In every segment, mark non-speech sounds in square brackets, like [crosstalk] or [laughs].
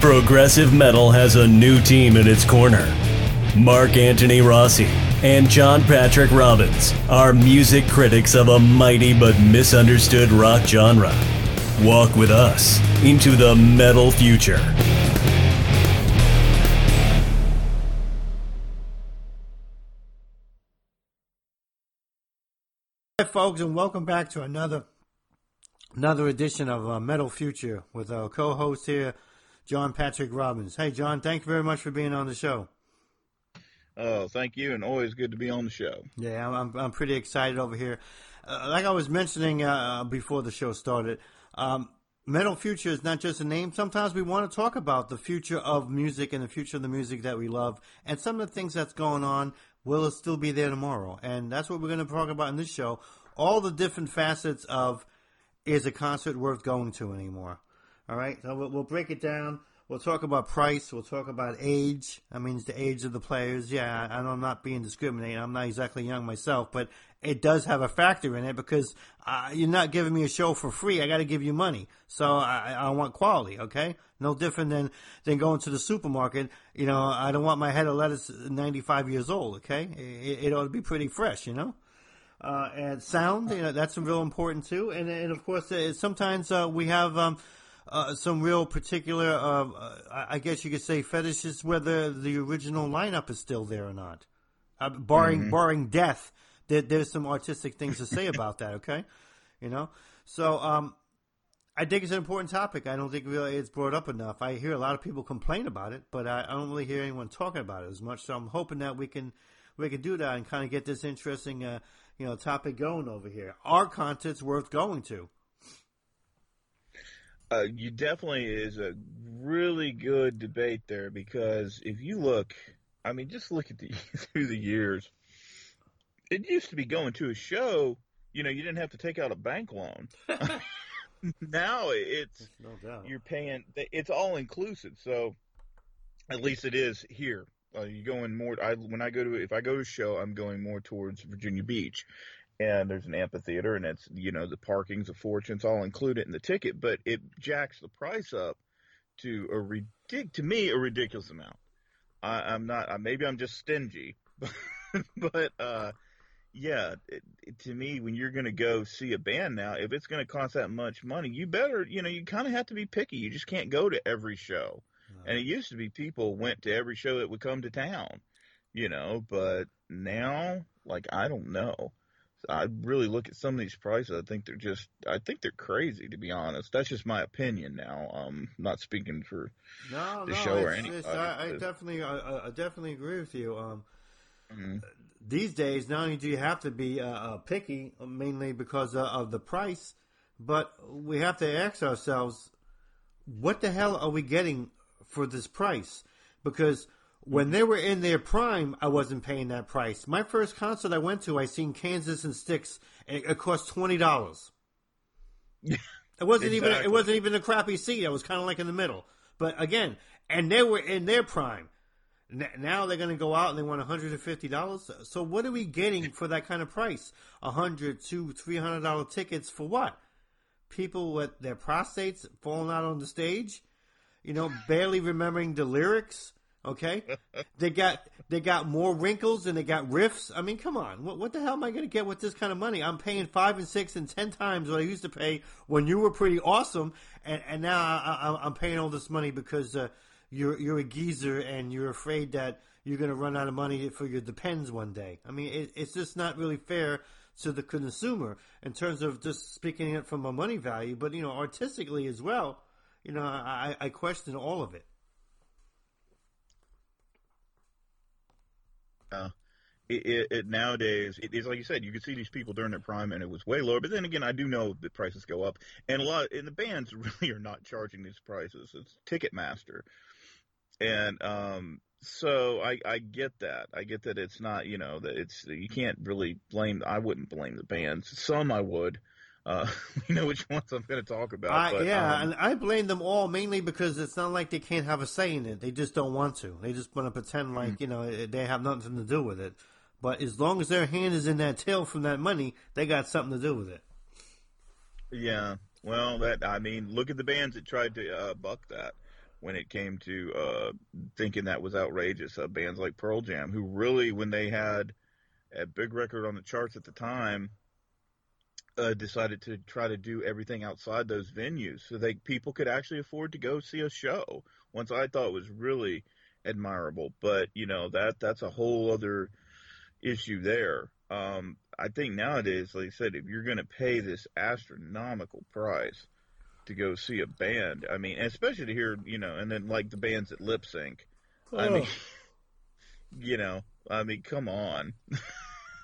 Progressive Metal has a new team in its corner. Mark Anthony Rossi and John Patrick Robbins are music critics of a mighty but misunderstood rock genre. Walk with us into the metal future. Hi, folks, and welcome back to another another edition of uh, Metal Future with our co-host here, John Patrick Robbins. Hey, John, thank you very much for being on the show. Oh, thank you, and always good to be on the show. Yeah, I'm I'm, pretty excited over here. Uh, like I was mentioning uh, before the show started, um, Metal Future is not just a name. Sometimes we want to talk about the future of music and the future of the music that we love, and some of the things that's going on. Will it still be there tomorrow? And that's what we're going to talk about in this show. All the different facets of is a concert worth going to anymore? All right, so we'll, we'll break it down. We'll talk about price. We'll talk about age. I mean, it's the age of the players. Yeah, I I'm not being discriminating. I'm not exactly young myself, but it does have a factor in it because uh, you're not giving me a show for free. I got to give you money, so I, I want quality. Okay, no different than than going to the supermarket. You know, I don't want my head of lettuce 95 years old. Okay, it, it ought to be pretty fresh. You know. Uh, and sound, you know, that's real important too. And, and of course, uh, sometimes uh, we have um, uh, some real particular, uh, I guess you could say, fetishes whether the original lineup is still there or not. Uh, barring Mhm. barring death, there, there's some artistic things to say about that. Okay, you know. So um, I think it's an important topic. I don't think really it's brought up enough. I hear a lot of people complain about it, but I, I don't really hear anyone talking about it as much. So I'm hoping that we can we can do that and kind of get this interesting uh, you know topic going over here. Are concerts worth going to? Uh, you definitely is a really good debate there because if you look, I mean, just look at the [laughs] through the years. It used to be going to a show, you know, you didn't have to take out a bank loan. [laughs] now it's No doubt. you're paying. It's all inclusive. So at least it is here. Uh, you going more? I when I go to if I go to a show, I'm going more towards Virginia Beach, and there's an amphitheater, and it's you know the parking's a fortune. It's all included in the ticket, but it jacks the price up to a ridic to me a ridiculous amount. I, I'm not. I, maybe I'm just stingy, but [laughs] but uh, yeah, it, it, to me, when you're going to go see a band now, if it's going to cost that much money, you better, you know, you kind of have to be picky. You just can't go to every show. And it used to be people went to every show that would come to town, you know, but now, like, I don't know. I really look at some of these prices. I think they're just, I think they're crazy, to be honest. That's just my opinion now. Um, not speaking for No, the no, show or it's- I, I definitely, I, I definitely agree with you. Um, Mhm. these days, not only do you have to be uh, uh, picky, mainly because uh, of the price, but we have to ask ourselves, what the hell are we getting for this price? Because when they were in their prime, I wasn't paying that price. My first concert I went to, I seen Kansas and Styx, it, eh, it cost twenty dollars. It wasn't even it wasn't even a crappy seat. I was kind of like in the middle. But again, and they were in their prime. N- Now they're going to go out and they want one hundred and fifty dollars. So what are we getting for that kind of price? A hundred, two, three hundred dollar tickets for what? People with their prostates falling out on the stage, you know, barely remembering the lyrics. Okay, they got they got more wrinkles and they got riffs. I mean, come on, what what the hell am I going to get with this kind of money? I'm paying five and six and ten times what I used to pay when you were pretty awesome, and and now I, I'm paying all this money because uh, you're you're a geezer and you're afraid that you're going to run out of money for your depends one day. I mean, it, it's just not really fair to the consumer in terms of just speaking it from a money value, but you know, artistically as well. You know, I, I question all of it. Uh, it, it, it nowadays it is like you said you could see these people during their prime and it was way lower. But then again i do know that prices go up and a lot and the bands [laughs] really are not charging these prices. It's ticketmaster. And um so i i get that. I get that it's not you know that it's you can't really blame i wouldn't blame the bands. Some i would uh [laughs] you know which ones i'm going to talk about I, but, yeah, um, and I blame them all mainly because it's not like they can't have a say in it. They just don't want to. They just want to pretend like Mm. you know they have nothing to do with it. But as long as their hand is in that till from that money, they got something to do with it. Yeah. Well, that I mean, look at the bands that tried to uh, buck that. when it came to uh, thinking that was outrageous. Uh, bands like Pearl Jam, who really, when they had a big record on the charts at the time, uh, decided to try to do everything outside those venues so that people could actually afford to go see a show. Once I thought was really admirable, but you know that that's a whole other issue there. Um, I think nowadays, like I said, if you're going to pay this astronomical price to go see a band, I mean, especially to hear, you know, and then like the bands that lip sync, oh. I mean, [laughs] you know, I mean, come on. [laughs]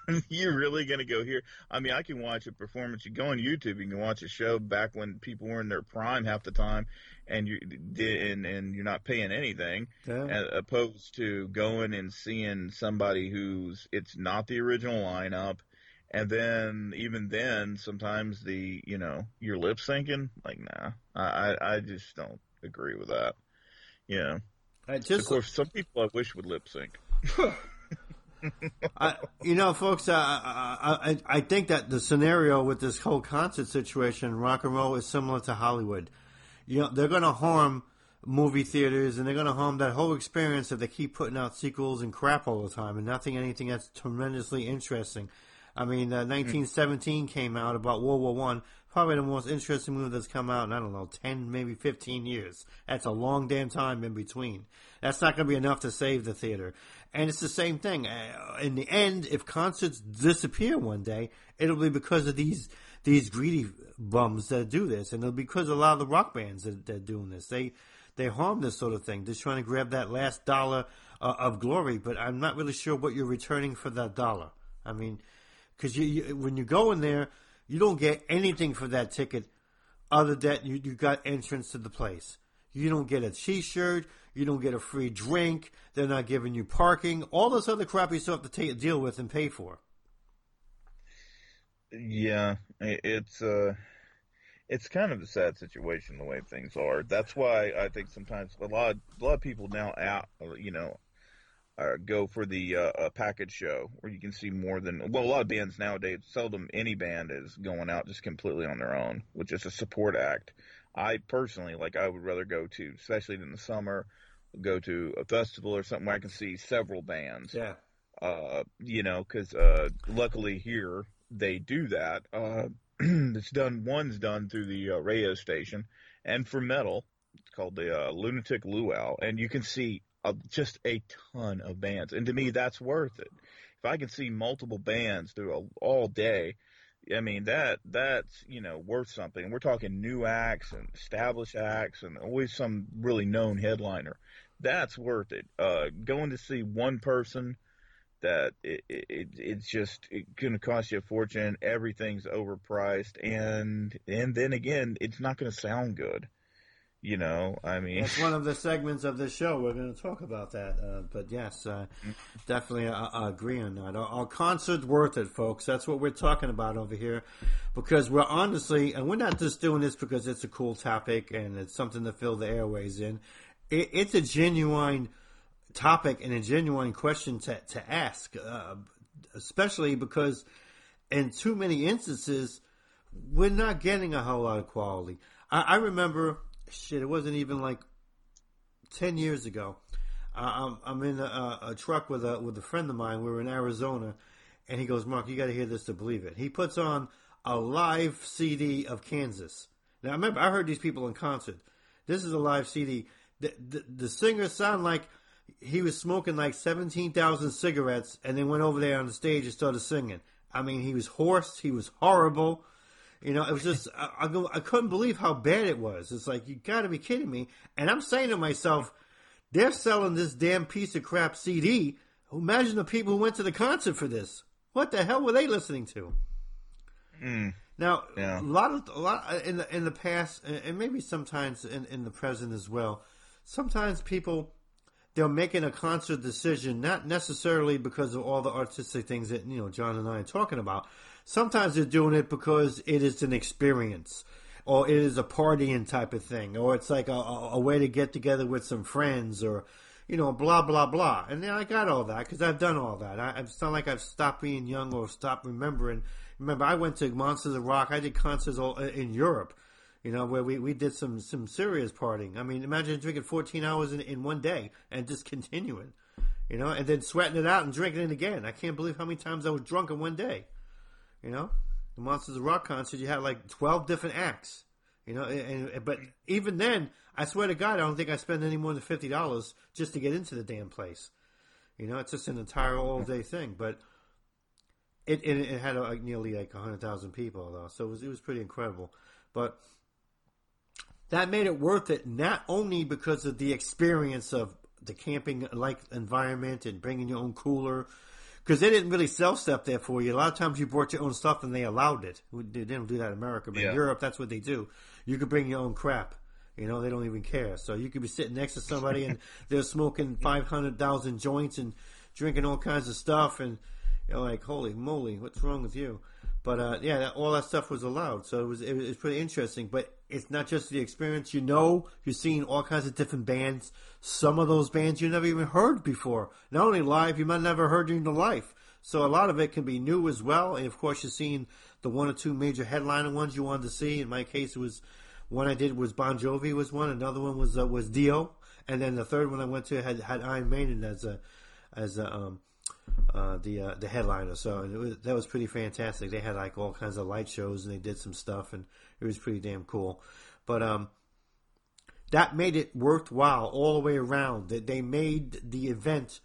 [laughs] You're really going to go here? I mean, I can watch a performance. You go on YouTube, you can watch a show back when people were in their prime half the time, and you and and you're not paying anything, yeah. as opposed to going and seeing somebody who's it's not the original lineup, and then even then, sometimes the you know you're lip syncing. Like, nah, I I just don't agree with that. Yeah. I just, of course, some people I wish would lip sync. [laughs] I, you know, folks, uh, I, I think that the scenario with this whole concert situation, rock and roll, is similar to Hollywood. You know, they're going to harm movie theaters and they're going to harm that whole experience if they keep putting out sequels and crap all the time and nothing, anything that's tremendously interesting. I mean, uh, 1917 came out about World War One, probably the most interesting movie that's come out in I don't know 10, maybe 15 years. That's a long damn time in between. That's not going to be enough to save the theater. And it's the same thing. Uh, in the end, if concerts disappear one day, it'll be because of these these greedy bums that do this, and it'll be because a lot of the rock bands that, that are doing this. They they harm this sort of thing. They're trying to grab that last dollar uh, of glory, but I'm not really sure what you're returning for that dollar. I mean, because you, you, when you go in there, you don't get anything for that ticket other than you, you got entrance to the place. You don't get a T-shirt. You don't get a free drink. They're not giving you parking. All this other crap you still have to take, deal with and pay for. Yeah, it's uh, it's kind of a sad situation the way things are. That's why I think sometimes a lot of, a lot of people now out, you know, uh, go for the uh, uh, package show where you can see more than well a lot of bands nowadays seldom any band is going out just completely on their own which is a support act i personally like i would rather go to especially in the summer go to a festival or something where i can see several bands. Yeah. Uh you know because uh luckily here they do that. Uh [clears throat] it's done one's done through the uh, radio station and for metal. It's called the uh, lunatic luau. And you can see uh, just a ton of bands. And to me, that's worth it. If I can see multiple bands through a, all day, I mean that that's you know worth something. We're talking new acts and established acts and always some really known headliner. That's worth it. Uh, going to see one person that it, it it's just it's going to cost you a fortune. Everything's overpriced, and and then again, it's not going to sound good. You know, I mean, that's one of the segments of the show. We're going to talk about that. Uh, but yes, uh, definitely, I, I, agree on that. Our, our concert's worth it, folks. That's what we're talking about over here, because we're honestly, and we're not just doing this because it's a cool topic and it's something to fill the airways in. It, it's a genuine topic and a genuine question to to ask, uh, especially because in too many instances, we're not getting a whole lot of quality. I, I remember shit, it wasn't even like ten years ago. I'm, I'm in a, a, truck with a with a friend of mine. We are in Arizona, and he goes, "Mark, you got to hear this to believe it." He puts on a live CD of Kansas. Now, remember, I heard these people in concert. This is a live CD. The, the, the singer sounded like he was smoking like 17,000 cigarettes and then went over there on the stage and started singing. I mean, he was hoarse. He was horrible. You know, it was just I, I, I couldn't believe how bad it was. It's like you got to be kidding me. And I'm saying to myself, they're selling this damn piece of crap CD. Imagine the people who went to the concert for this. What the hell were they listening to? Mm. Now, yeah. a lot of a lot in the in the past, and maybe sometimes in, in the present as well. Sometimes people they're making a concert decision not necessarily because of all the artistic things that you know John and I are talking about, Sometimes they're doing it because it is an experience or it is a partying type of thing, or it's like a, a, way to get together with some friends, or you know, blah blah blah. And then I got all that because I've done all that. I, it's not like I've stopped being young or stopped remembering. Remember, I went to Monsters of Rock. I did concerts all, uh, in Europe. You know, where we, we did some some serious partying. I mean, imagine drinking 14 hours in, in one day and just continuing. You know, and then sweating it out and drinking it again. I can't believe how many times I was drunk in one day. You know, the Monsters of Rock concert, you had like 12 different acts. You know, and, and but even then, I swear to God, I don't think I spent any more than fifty dollars just to get into the damn place. You know, it's just an entire all day thing. But it, it, it had like nearly like hundred thousand people though, so it was it was pretty incredible. But that made it worth it not only because of the experience of the camping like environment and bringing your own cooler because they didn't really sell stuff there for you. A lot of times you brought your own stuff and they allowed it. They didn't do that in America, but Yeah. in Europe that's what they do. You could bring your own crap. You know, they don't even care. So you could be sitting next to somebody and [laughs] they're smoking 500,000 joints and drinking all kinds of stuff and you're like, holy moly, what's wrong with you? But uh, yeah, that, all that stuff was allowed, so it was it was pretty interesting. But it's not just the experience. You know, you're seeing all kinds of different bands. Some of those bands you never even heard before. Not only live, you might never heard in the life. So a lot of it can be new as well. And of course, you're seeing the one or two major headliner ones you wanted to see. In my case, it was one I did was Bon Jovi was one. Another one was uh, was Dio, and then the third one I went to had had Iron Maiden as a as a um, uh, the uh, the headliner. So was, that was pretty fantastic. They had like all kinds of light shows and they did some stuff, and it was pretty damn cool. But um, that made it worthwhile all the way around. That they made the event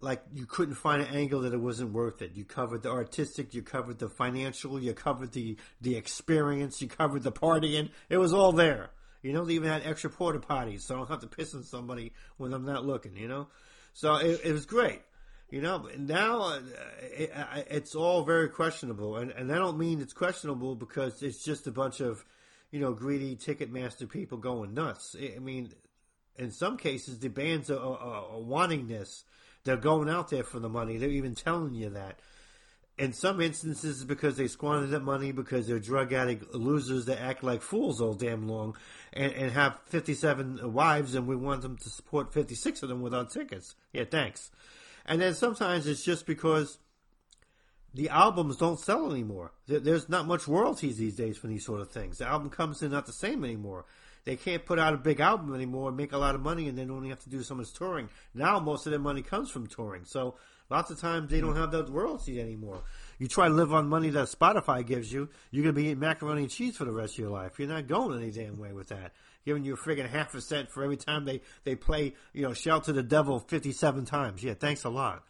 like you couldn't find an angle that it wasn't worth it. You covered the artistic, you covered the financial, you covered the the experience, you covered the partying. It was all there. You know, they even had extra porta potties, so I don't have to piss on somebody when I'm not looking. You know, so it, it was great. You know, now uh, it, it's all very questionable, and and I don't mean it's questionable because it's just a bunch of, you know, greedy Ticketmaster people going nuts. I mean, in some cases, the bands are, are, are wanting this. They're going out there for the money. They're even telling you that. In some instances, because they squandered that money because they're drug addict losers that act like fools all damn long and, and have 57 wives, and we want them to support 56 of them with our tickets. Yeah, thanks. And then sometimes it's just because the albums don't sell anymore. There's not much royalties these days for these sort of things. The album comes in not the same anymore. They can't put out a big album anymore and make a lot of money and then only have to do so much touring. Now most of their money comes from touring. So lots of times they don't hmm. have that royalty anymore. You try to live on money that Spotify gives you, you're going to be eating macaroni and cheese for the rest of your life. You're not going any damn way with that. Giving you a friggin' half a cent for every time they, they play, you know, Shout to the Devil 57 times. Yeah, thanks a lot.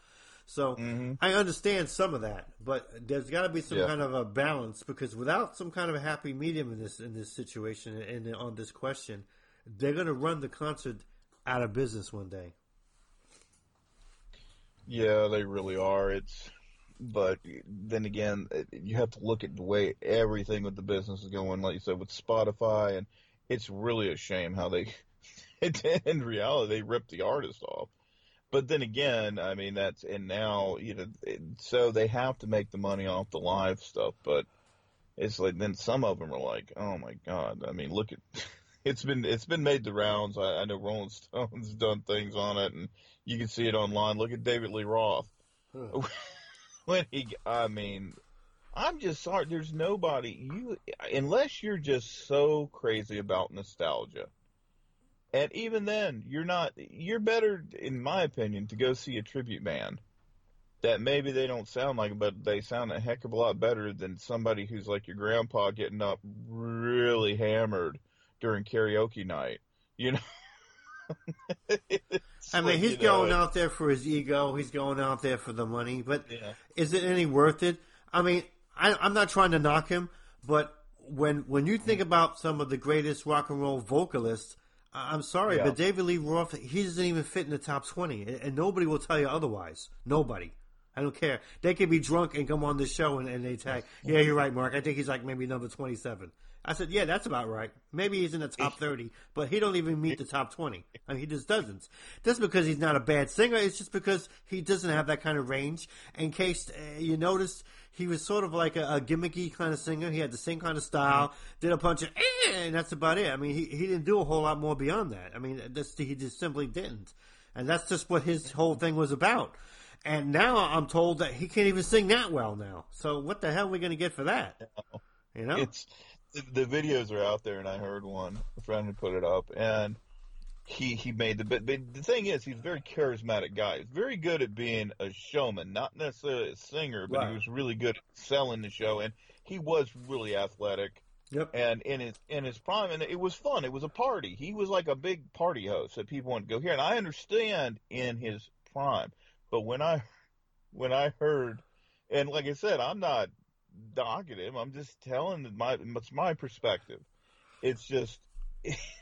So mm-hmm. I understand some of that, but there's got to be some Yeah. kind of a balance because without some kind of a happy medium in this in this situation and on this question, they're going to run the concert out of business one day. Yeah, they really are. It's, but then again, you have to look at the way everything with the business is going. Like you said, with Spotify, and it's really a shame how they, [laughs] in reality, they ripped the artist off. But then again, I mean, that's and now you know, so they have to make the money off the live stuff. But it's like then some of them are like, oh my god. I mean, look at. [laughs] It's been it's been made the rounds. I, I know Rolling Stone's [laughs] done things on it, and you can see it online. Look at David Lee Roth. when he, I mean, I'm just sorry. There's nobody you unless you're just so crazy about nostalgia. And even then, you're not. You're better, in my opinion, to go see a tribute band. That maybe they don't sound like, but they sound a heck of a lot better than somebody who's like your grandpa getting up really hammered during karaoke night. You know. [laughs] I mean, he's going out there for his ego. He's going out there for the money. But Yeah. is it any worth it? I mean, I, I'm not trying to knock him, but when when you think about some of the greatest rock and roll vocalists, I'm sorry, Yeah. but David Lee Roth, he doesn't even fit in the top 20, and, and nobody will tell you otherwise. Nobody. I don't care. They could be drunk and come on the show and, and they tag, yeah, you're right, Mark. I think he's like maybe number 27. I said, yeah, that's about right. Maybe he's in the top 30, but he don't even meet the top 20. I mean, he just doesn't. That's because he's not a bad singer. It's just because he doesn't have that kind of range. In case uh, you noticed, he was sort of like a, a gimmicky kind of singer. He had the same kind of style, did a bunch of, eh, and that's about it. I mean, he, he didn't do a whole lot more beyond that. I mean, that's, he just simply didn't. And that's just what his whole thing was about. And now I'm told that he can't even sing that well now. So what the hell are we going to get for that? You know? it's the videos are out there, and I heard one. A friend had put it up, and he he made the. But, but the thing is, he's a very charismatic guy. He's very good at being a showman, not necessarily a singer, but Right. he was really good at selling the show, and he was really athletic. Yep. And in his in his prime, and it was fun. It was a party. He was like a big party host that people wanted to go here. And I understand in his prime, but when I when I heard, and like I said, I'm not dogging him. I'm just telling my it's my perspective. It's just [laughs]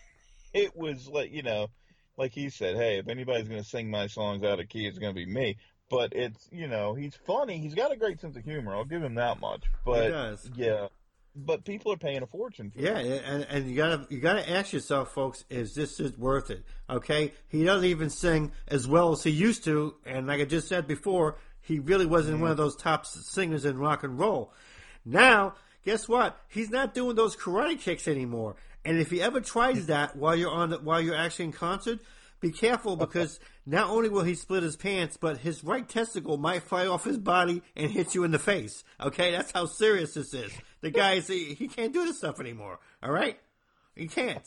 it was like you know, like he said, hey, if anybody's gonna sing my songs out of key, it's gonna be me. But it's you know, he's funny. He's got a great sense of humor. I'll give him that much. But does. yeah, but people are paying a fortune for Yeah, it. and and you gotta you gotta ask yourself, folks, is this is worth it? Okay, he doesn't even sing as well as he used to, and like I just said before, he really wasn't one of those top singers in rock and roll. Now, guess what? He's not doing those karate kicks anymore. And if he ever tries that while you're on the, while you're actually in concert, be careful because not only will he split his pants, but his right testicle might fly off his body and hit you in the face. Okay, that's how serious this is. The guy is he, he can't do this stuff anymore. All right, he can't.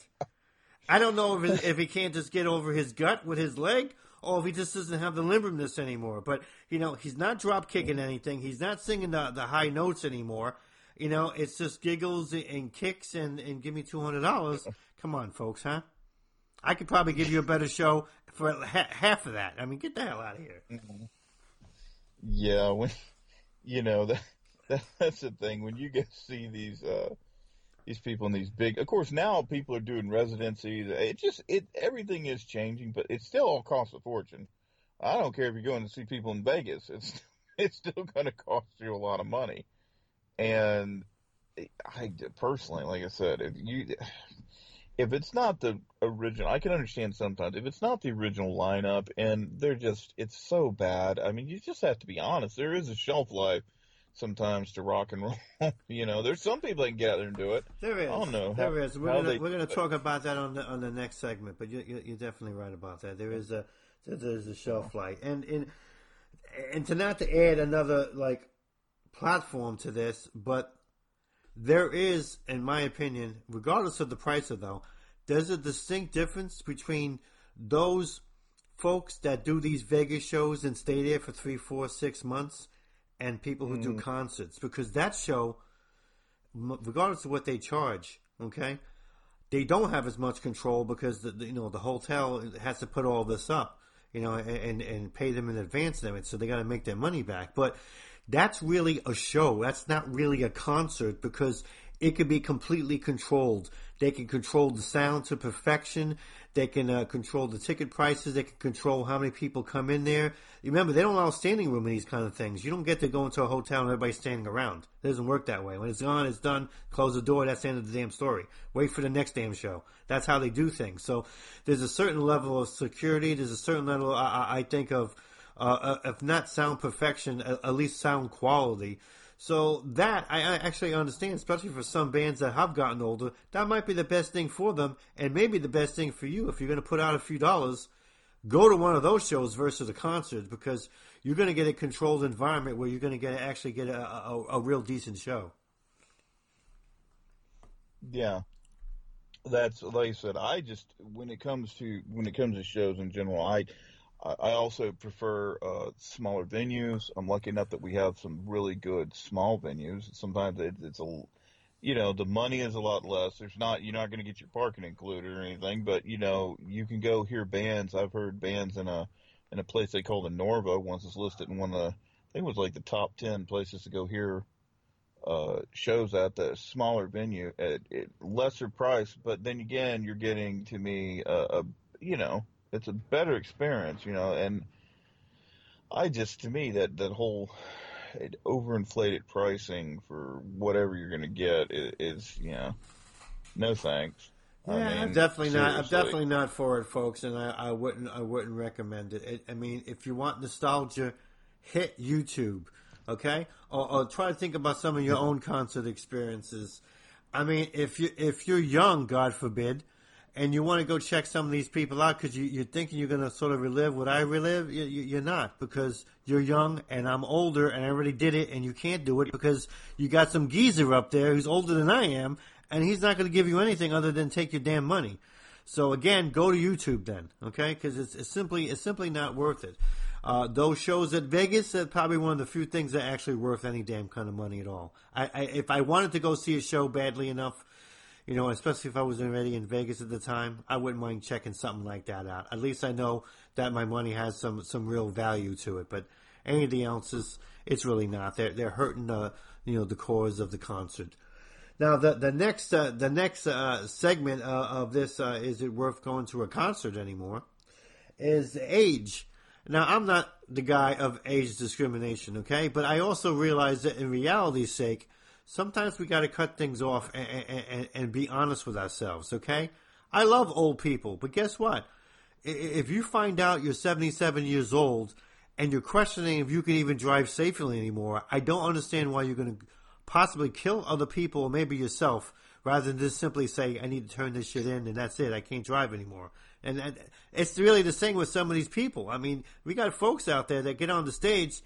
I don't know if if he can't just get over his gut with his leg, or if he just doesn't have the limberness anymore. But you know, he's not drop kicking anything. He's not singing the the high notes anymore. You know, it's just giggles and kicks and and give me two hundred dollars. Come on, folks, huh? I could probably give you a better show for ha- half of that. I mean, get the hell out of here. Yeah, when you know that, that that's the thing when you get to see these uh these people in these big of course now people are doing residencies it just it everything is changing but it still all costs a fortune i don't care if you're going to see people in vegas it's [laughs] it's still going to cost you a lot of money and i personally like i said if you if it's not the original i can understand sometimes if it's not the original lineup and they're just it's so bad i mean you just have to be honest there is a shelf life sometimes to rock and [laughs] roll you know there's some people that can get out there and do it There is. I don't know There how- is. We're gonna they we're gonna talk about that on the on the next segment. But you, you, you're definitely right about that. There is a there's a shelf life, and and and to not to add another like platform to this, but there is, in my opinion, regardless of the price of though, there's a distinct difference between those folks that do these Vegas shows and stay there for three, four, six months, and people who do mm. concerts because that show regardless of what they charge, okay, they don't have as much control because the, the- you know the hotel has to put all this up, you know, and and, and pay them in advance and everything, so they got to make their money back. But that's really a show. That's not really a concert because it can be completely controlled. They can control the sound to perfection. They can uh, control the ticket prices. They can control how many people come in there. Remember, they don't allow standing room in these kind of things. You don't get to go into a hotel and everybody's standing around. It doesn't work that way. When it's on, it's done. Close the door. That's the end of the damn story. Wait for the next damn show. That's how they do things. So there's a certain level of security. There's a certain level, I- I think, of uh, if not sound perfection, at, at least sound quality. So that I, I actually understand, especially for some bands that have gotten older. That might be the best thing for them, and maybe the best thing for you if you're going to put out a few dollars. Go to one of those shows versus a concert because you're going to get a controlled environment where you're going to get actually get a, a, a real decent show. Yeah, that's like I said. I just when it comes to when it comes to shows in general, I I also prefer uh, smaller venues. I'm lucky enough that we have some really good small venues. Sometimes it, it's a you know the money is a lot less. There's not you're not going to get your parking included or anything, but you know you can go hear bands. I've heard bands in a in a place they call the Norva. Once it's listed in one of the I think it was like the top ten places to go hear uh, shows at the smaller venue at, at lesser price, but then again, you're getting to me a, a you know it's a better experience, you know, and I just to me that that whole overinflated pricing for whatever you're going to get is, is you know no thanks. Yeah, I I'm mean, definitely not. I'm definitely not for it, folks, and I, I wouldn't. I wouldn't recommend it. it. I mean, if you want nostalgia, hit YouTube, okay, or, or try to think about some of your own concert experiences. I mean, if you if you're young, God forbid, and you want to go check some of these people out because you, you're thinking you're going to sort of relive what I relive, you, you, you're not because you're young and I'm older and I already did it, and you can't do it because you got some geezer up there who's older than I am and he's not going to give you anything other than take your damn money. So again, go to YouTube then, okay? Because it's, it's simply it's simply not worth it. Uh, those shows at Vegas are probably one of the few things that are actually worth any damn kind of money at all. I, I if I wanted to go see a show badly enough, you know, especially if I was already in Vegas at the time, I wouldn't mind checking something like that out. At least I know that my money has some some real value to it. But anything else is it's really not. They're they're hurting the you know the cause of the concert. Now the the next uh, the next uh, segment uh, of this uh, is it worth going to a concert anymore? Is age. Now I'm not the guy of age discrimination, okay, but I also realize that in reality's sake, sometimes we got to cut things off and, and, and be honest with ourselves, okay? I love old people, but guess what? If you find out you're 77 years old and you're questioning if you can even drive safely anymore, I don't understand why you're going to possibly kill other people or maybe yourself rather than just simply say, I need to turn this shit in and that's it. I can't drive anymore. And it's really the same with some of these people. I mean, we got folks out there that get on the stage.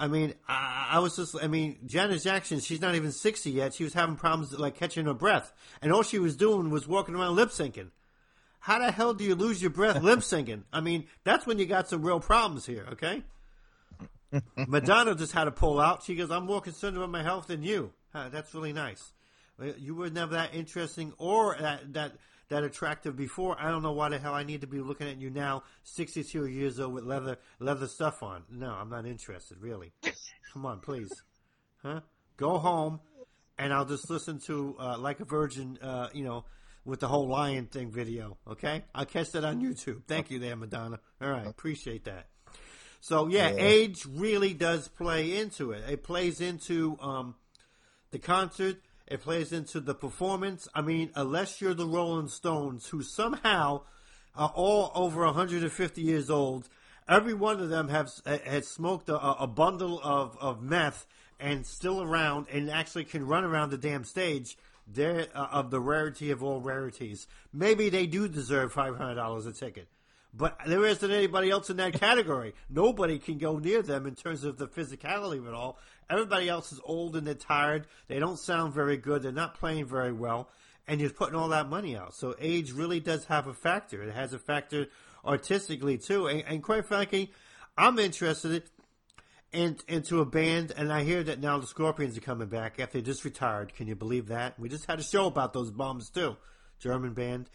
I mean, I, I was just, I mean, Janet Jackson, she's not even 60 yet. She was having problems like catching her breath. And all she was doing was walking around lip syncing. How the hell do you lose your breath [laughs] lip syncing? I mean, that's when you got some real problems here, okay? [laughs] Madonna just had to pull out. She goes, I'm more concerned about my health than you. that's really nice. You were never that interesting or that, that that attractive before. I don't know why the hell I need to be looking at you now, 62 years old with leather leather stuff on. No, I'm not interested, really. Come on, please. Huh? Go home, and I'll just listen to uh, Like a Virgin, uh, you know, with the whole lion thing video, okay? I'll catch that on YouTube. Thank you there, Madonna. All right, appreciate that. So, yeah, yeah. age really does play into it. It plays into um, the concert – it plays into the performance. I mean, unless you're the Rolling Stones, who somehow are all over 150 years old, every one of them have had smoked a, a bundle of, of meth and still around and actually can run around the damn stage. They're uh, of the rarity of all rarities. Maybe they do deserve $500 a ticket. But there isn't anybody else in that category. [laughs] Nobody can go near them in terms of the physicality of it all. Everybody else is old and they're tired. They don't sound very good. They're not playing very well. And you're putting all that money out. So age really does have a factor. It has a factor artistically too. And, and quite frankly, I'm interested in, into a band, and I hear that now the Scorpions are coming back after they just retired. Can you believe that? We just had a show about those bums too. German band,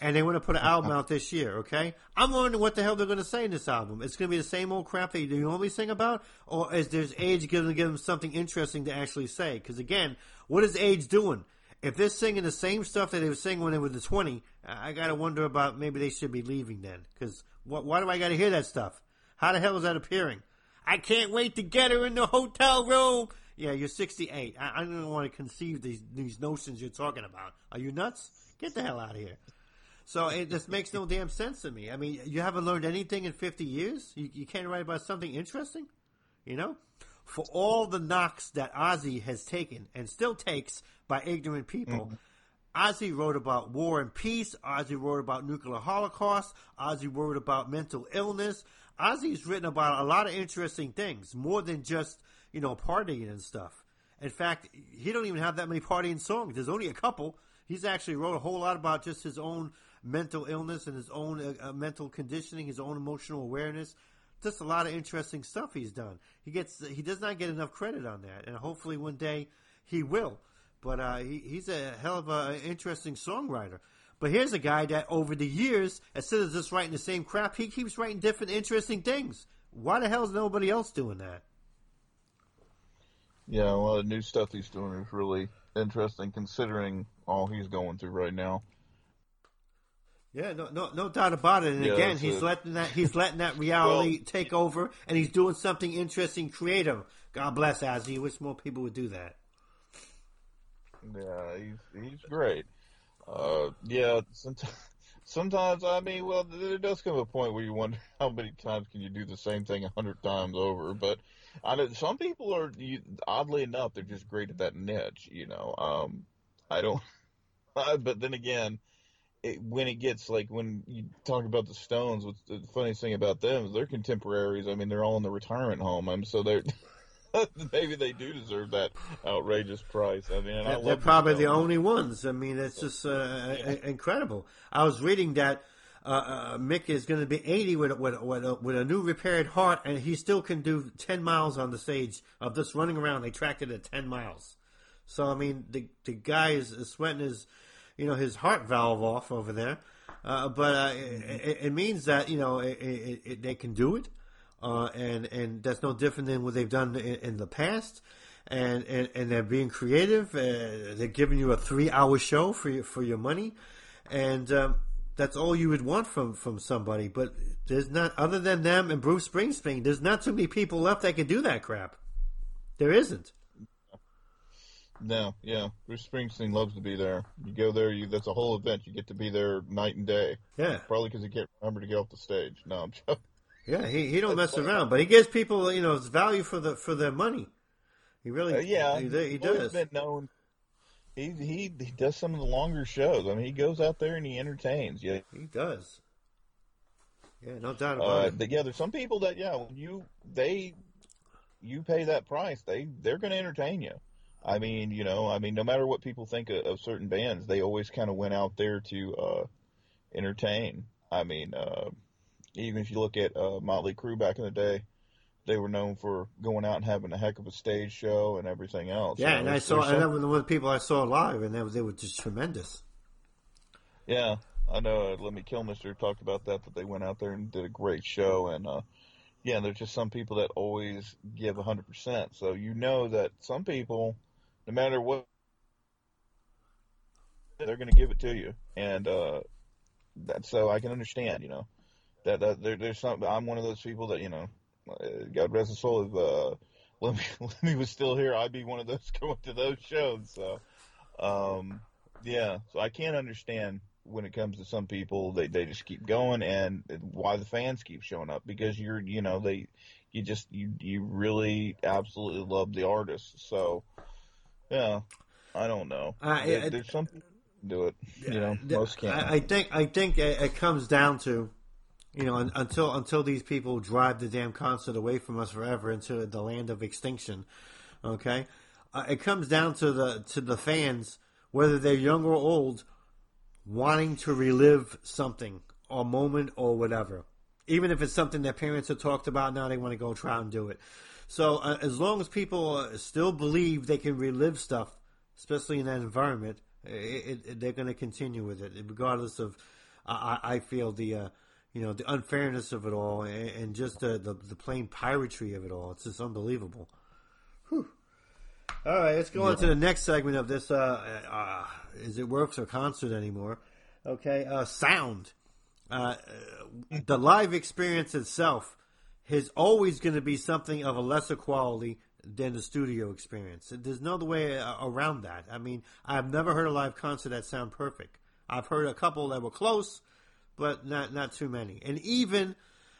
and they want to put an album out this year. Okay, I'm wondering what the hell they're going to say in this album. It's going to be the same old crap you normally sing about, or is there's age going to give them something interesting to actually say? Because again, what is age doing? If they're singing the same stuff that they were singing when they were the 20, I got to wonder about maybe they should be leaving then. Because why do I got to hear that stuff? How the hell is that appearing? I can't wait to get her in the hotel room. Yeah, you're 68. I, I don't want to conceive these these notions you're talking about. Are you nuts? Get the hell out of here. So it just makes no damn sense to me. I mean, you haven't learned anything in 50 years? You, you can't write about something interesting? You know? For all the knocks that Ozzy has taken and still takes by ignorant people, mm-hmm. Ozzy wrote about war and peace. Ozzy wrote about nuclear holocaust. Ozzy wrote about mental illness. Ozzy's written about a lot of interesting things, more than just, you know, partying and stuff. In fact, he don't even have that many partying songs. There's only a couple he's actually wrote a whole lot about just his own mental illness and his own uh, uh, mental conditioning, his own emotional awareness. Just a lot of interesting stuff he's done. He gets he does not get enough credit on that, and hopefully one day he will. But uh, he, he's a hell of an interesting songwriter. But here's a guy that over the years, instead of just writing the same crap, he keeps writing different interesting things. Why the hell is nobody else doing that? Yeah, a well, the new stuff he's doing is really interesting considering all he's going through right now. Yeah, no, no, no doubt about it. And yeah, again, he's it. letting that he's letting that [laughs] reality well, take over, and he's doing something interesting, creative. God bless Ozzy. Wish more people would do that. Yeah, he's he's great. Uh, yeah, sometimes, [laughs] sometimes I mean, well, there does come a point where you wonder [laughs] how many times can you do the same thing a hundred times over. But I know some people are you, oddly enough they're just great at that niche. You know, um, I don't. [laughs] but then again, it, when it gets like when you talk about the Stones, what's the funniest thing about them is they're contemporaries. I mean, they're all in the retirement home. I'm so they're [laughs] maybe they do deserve that outrageous price. I mean, I they're probably the only ones. I mean, it's just uh, [laughs] incredible. I was reading that uh, uh, Mick is going to be 80 with, with, with, a, with a new repaired heart, and he still can do 10 miles on the stage of just running around. They tracked it at 10 miles. So I mean, the the guy is sweating his, you know, his heart valve off over there. Uh, but uh, it, it, means that you know it, it, they can do it, uh, and and that's no different than what they've done in, in the past. And, and, and they're being creative. Uh, they're giving you a three-hour show for your, for your money, and um, that's all you would want from from somebody. But there's not, other than them and Bruce Springsteen, there's not too many people left that can do that crap. There isn't. No, yeah. Bruce Springsteen loves to be there. You go there, you that's a whole event. You get to be there night and day. Yeah. Probably because he can't remember to get off the stage. No, I'm joking. Yeah, he he don't mess around, but he gives people you know value for the for their money. He really, uh, yeah, he, he, he does. Been known. He, he he does some of the longer shows. I mean, he goes out there and he entertains. Yeah, he does. Yeah, no doubt about uh, it. Yeah, there's some people that yeah, when you they you pay that price, they they're going to entertain you. I mean, you know, I mean, no matter what people think of, of certain bands, they always kind of went out there to uh, entertain. I mean, uh, even if you look at uh, Motley Crue back in the day, they were known for going out and having a heck of a stage show and everything else. Yeah, so and I saw, and one of the people I saw live, and they, they were just tremendous. Yeah, I know. Uh, Kilmister talked about that, that they went out there and did a great show, and uh, yeah, there's just some people that always give 100%. So you know that some people no matter what, they're going to give it to you, and uh, that so I can understand, you know, that, that there, there's some. I'm one of those people that you know, God rest his soul. If uh, [laughs] Lemmy, Lemmy was still here, I'd be one of those [laughs] going to those shows. So, um, yeah, so I can't understand when it comes to some people they they just keep going and why the fans keep showing up because you're you know they you just you you really absolutely love the artist so yeah, I don't know. Uh, there, there's something do it. You know, most can't. I, I think I think it comes down to, you know, until until these people drive the damn concert away from us forever into the land of extinction. Okay, uh, it comes down to the to the fans, whether they're young or old, wanting to relive something a moment or whatever. Even if it's something their parents have talked about, now they want to go try and do it. So uh, as long as people uh, still believe they can relive stuff, especially in that environment, it, it, they're going to continue with it, regardless of. I, I feel the. Uh, you know the unfairness of it all, and, and just the, the, the plain piracy of it all. It's just unbelievable. Whew. All right, let's go yeah. on to the next segment of this. Uh, uh, is it works or concert anymore? Okay, uh, sound. Uh, the live experience itself is always going to be something of a lesser quality than the studio experience. There's no other way around that. I mean, I've never heard a live concert that sound perfect. I've heard a couple that were close, but not not too many. And even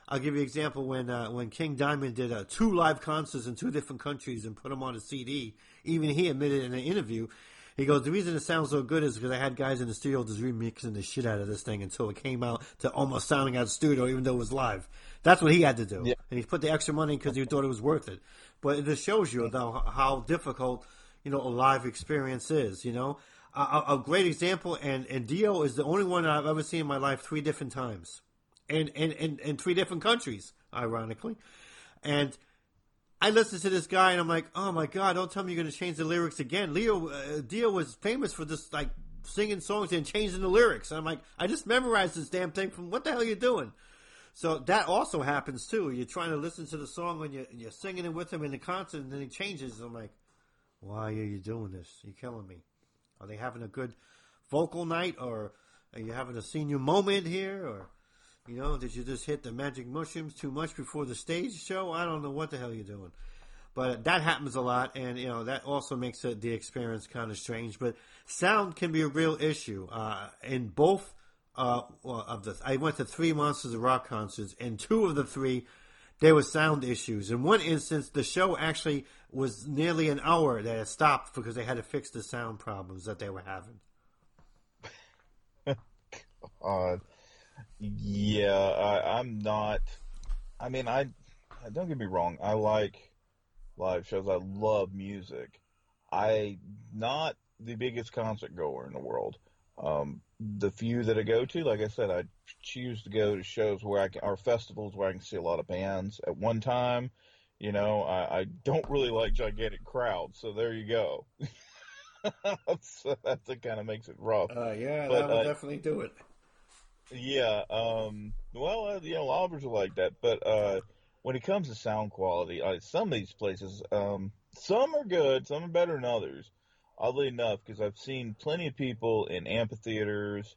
I'll give you an example when uh, when King Diamond did uh, two live concerts in two different countries and put them on a CD. Even he admitted in an interview he goes, the reason it sounds so good is because I had guys in the studio just remixing the shit out of this thing until it came out to almost sounding out of studio, even though it was live. That's what he had to do. Yeah. And he put the extra money because he thought it was worth it. But it just shows you though how difficult, you know, a live experience is, you know. A, a great example, and, and Dio is the only one I've ever seen in my life three different times. And, and, and, and three different countries, ironically. And, I listened to this guy and I'm like, oh my god, don't tell me you're going to change the lyrics again. Leo uh, Dio was famous for this like singing songs and changing the lyrics. And I'm like, I just memorized this damn thing from what the hell are you doing? So that also happens too. You're trying to listen to the song when you're, you're singing it with him in the concert and then he changes. I'm like, why are you doing this? You're killing me. Are they having a good vocal night or are you having a senior moment here or you know, did you just hit the magic mushrooms too much before the stage show? I don't know what the hell you're doing. But that happens a lot, and you know that also makes it, the experience kind of strange. But sound can be a real issue uh, in both uh, of the. I went to three Monsters of Rock concerts, and two of the three there were sound issues. In one instance, the show actually was nearly an hour that it stopped because they had to fix the sound problems that they were having. God. [laughs] Yeah, I, I'm not. I mean, I don't get me wrong. I like live shows. I love music. I not the biggest concert goer in the world. Um, the few that I go to, like I said, I choose to go to shows where I can, or festivals where I can see a lot of bands at one time. You know, I, I don't really like gigantic crowds, so there you go. [laughs] so that's it kind of makes it rough. Uh, yeah, But, that will uh, definitely do it. Yeah, um, well, uh, you know, lobbers are like that, but uh, when it comes to sound quality, uh, some of these places, um, some are good, some are better than others. Oddly enough, because I've seen plenty of people in amphitheaters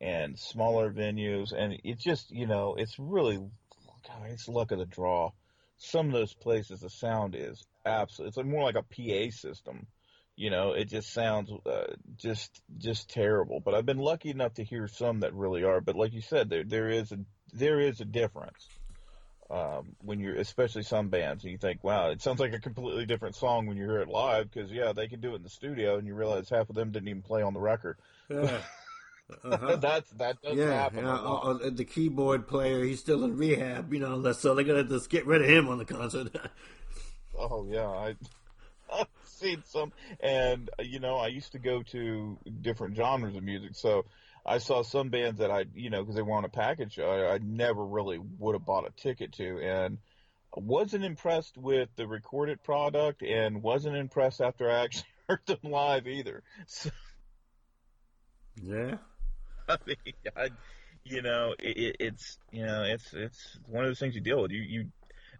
and smaller venues, and it just, you know, it's really, God, it's luck of the draw. Some of those places, the sound is absolutely, it's like more like a PA system. You know, it just sounds uh, just just terrible. But I've been lucky enough to hear some that really are. But like you said, there there is a there is a difference um, when you're, especially some bands, and you think, wow, it sounds like a completely different song when you hear it live. Because yeah, they can do it in the studio, and you realize half of them didn't even play on the record. Yeah. [laughs] Uh-huh. That's that does Yeah, happen. yeah. uh, uh, the keyboard player, he's still in rehab, you know. So they're gonna just get rid of him on the concert. [laughs] Oh yeah, I [laughs] I've seen some, and uh, you know, I used to go to different genres of music, so I saw some bands that I, you know, because they were on a package, I, I never really would have bought a ticket to, and wasn't impressed with the recorded product, and wasn't impressed after I actually [laughs] heard them live either. So yeah. [laughs] I mean, I, you know, it, it, it's you know, it's it's one of those things you deal with. You you,